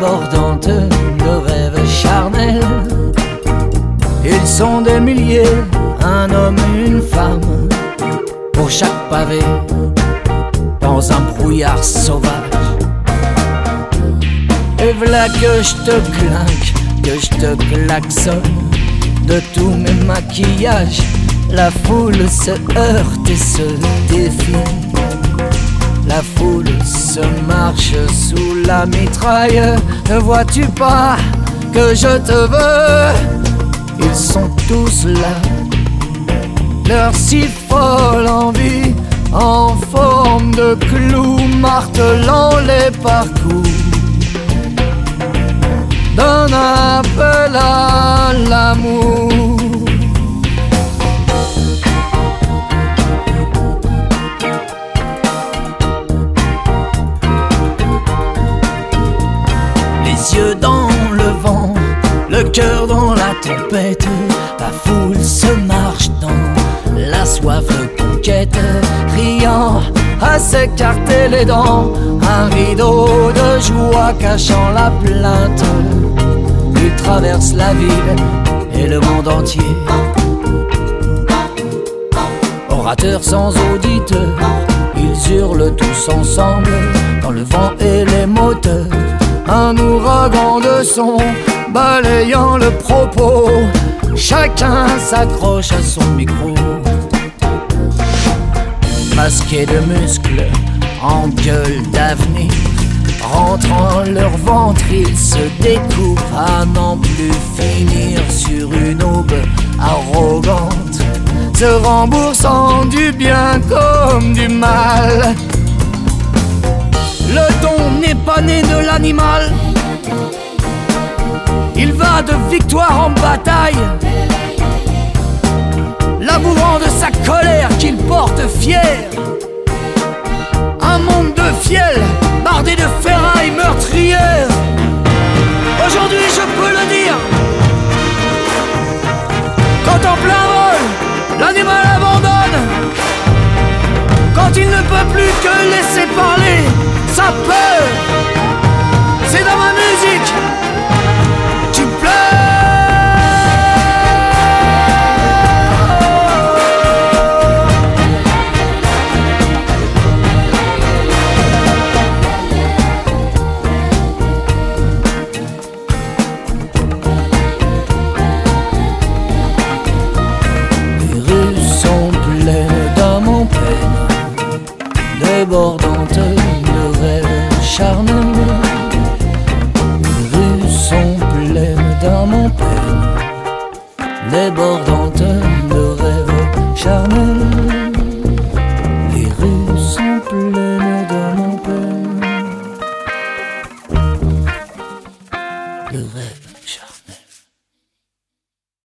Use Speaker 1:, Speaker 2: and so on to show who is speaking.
Speaker 1: débordante de rêves charnels. Ils sont des milliers, un homme, une femme, pour chaque pavé, dans un brouillard sauvage. Et voilà que je te clinque, que je te klaxonne de tous mes maquillages. La foule se heurte et se défie. La foule se marche sous la mitraille. Ne vois-tu pas que je te veux? Ils sont tous là. Leur si folle envie en forme de clou martelant les parcours. Cœur dans la tempête, la foule se marche dans la soif de conquête, riant à s'écarter les dents, un rideau de joie cachant la plainte. Ils traversent la ville et le monde entier. Orateurs sans auditeur, ils hurlent tous ensemble dans le vent et les moteurs. Un ouragan de son balayant le propos. Chacun s'accroche à son micro. Masqués de muscles, en gueule d'avenir. Rentrant leur ventre, ils se découpent à n'en plus finir sur une aube arrogante, se remboursant du bien comme du mal. Le don n'est pas né de l'animal. Il va de victoire en bataille, labourant de sa colère qu'il porte fier. Un monde de fiel, bardé de ferrailles meurtrières. Aujourd'hui, je peux le dire. Quand en plein vol, l'animal abandonne. Quand il ne peut plus que laisser parler sa peur. Les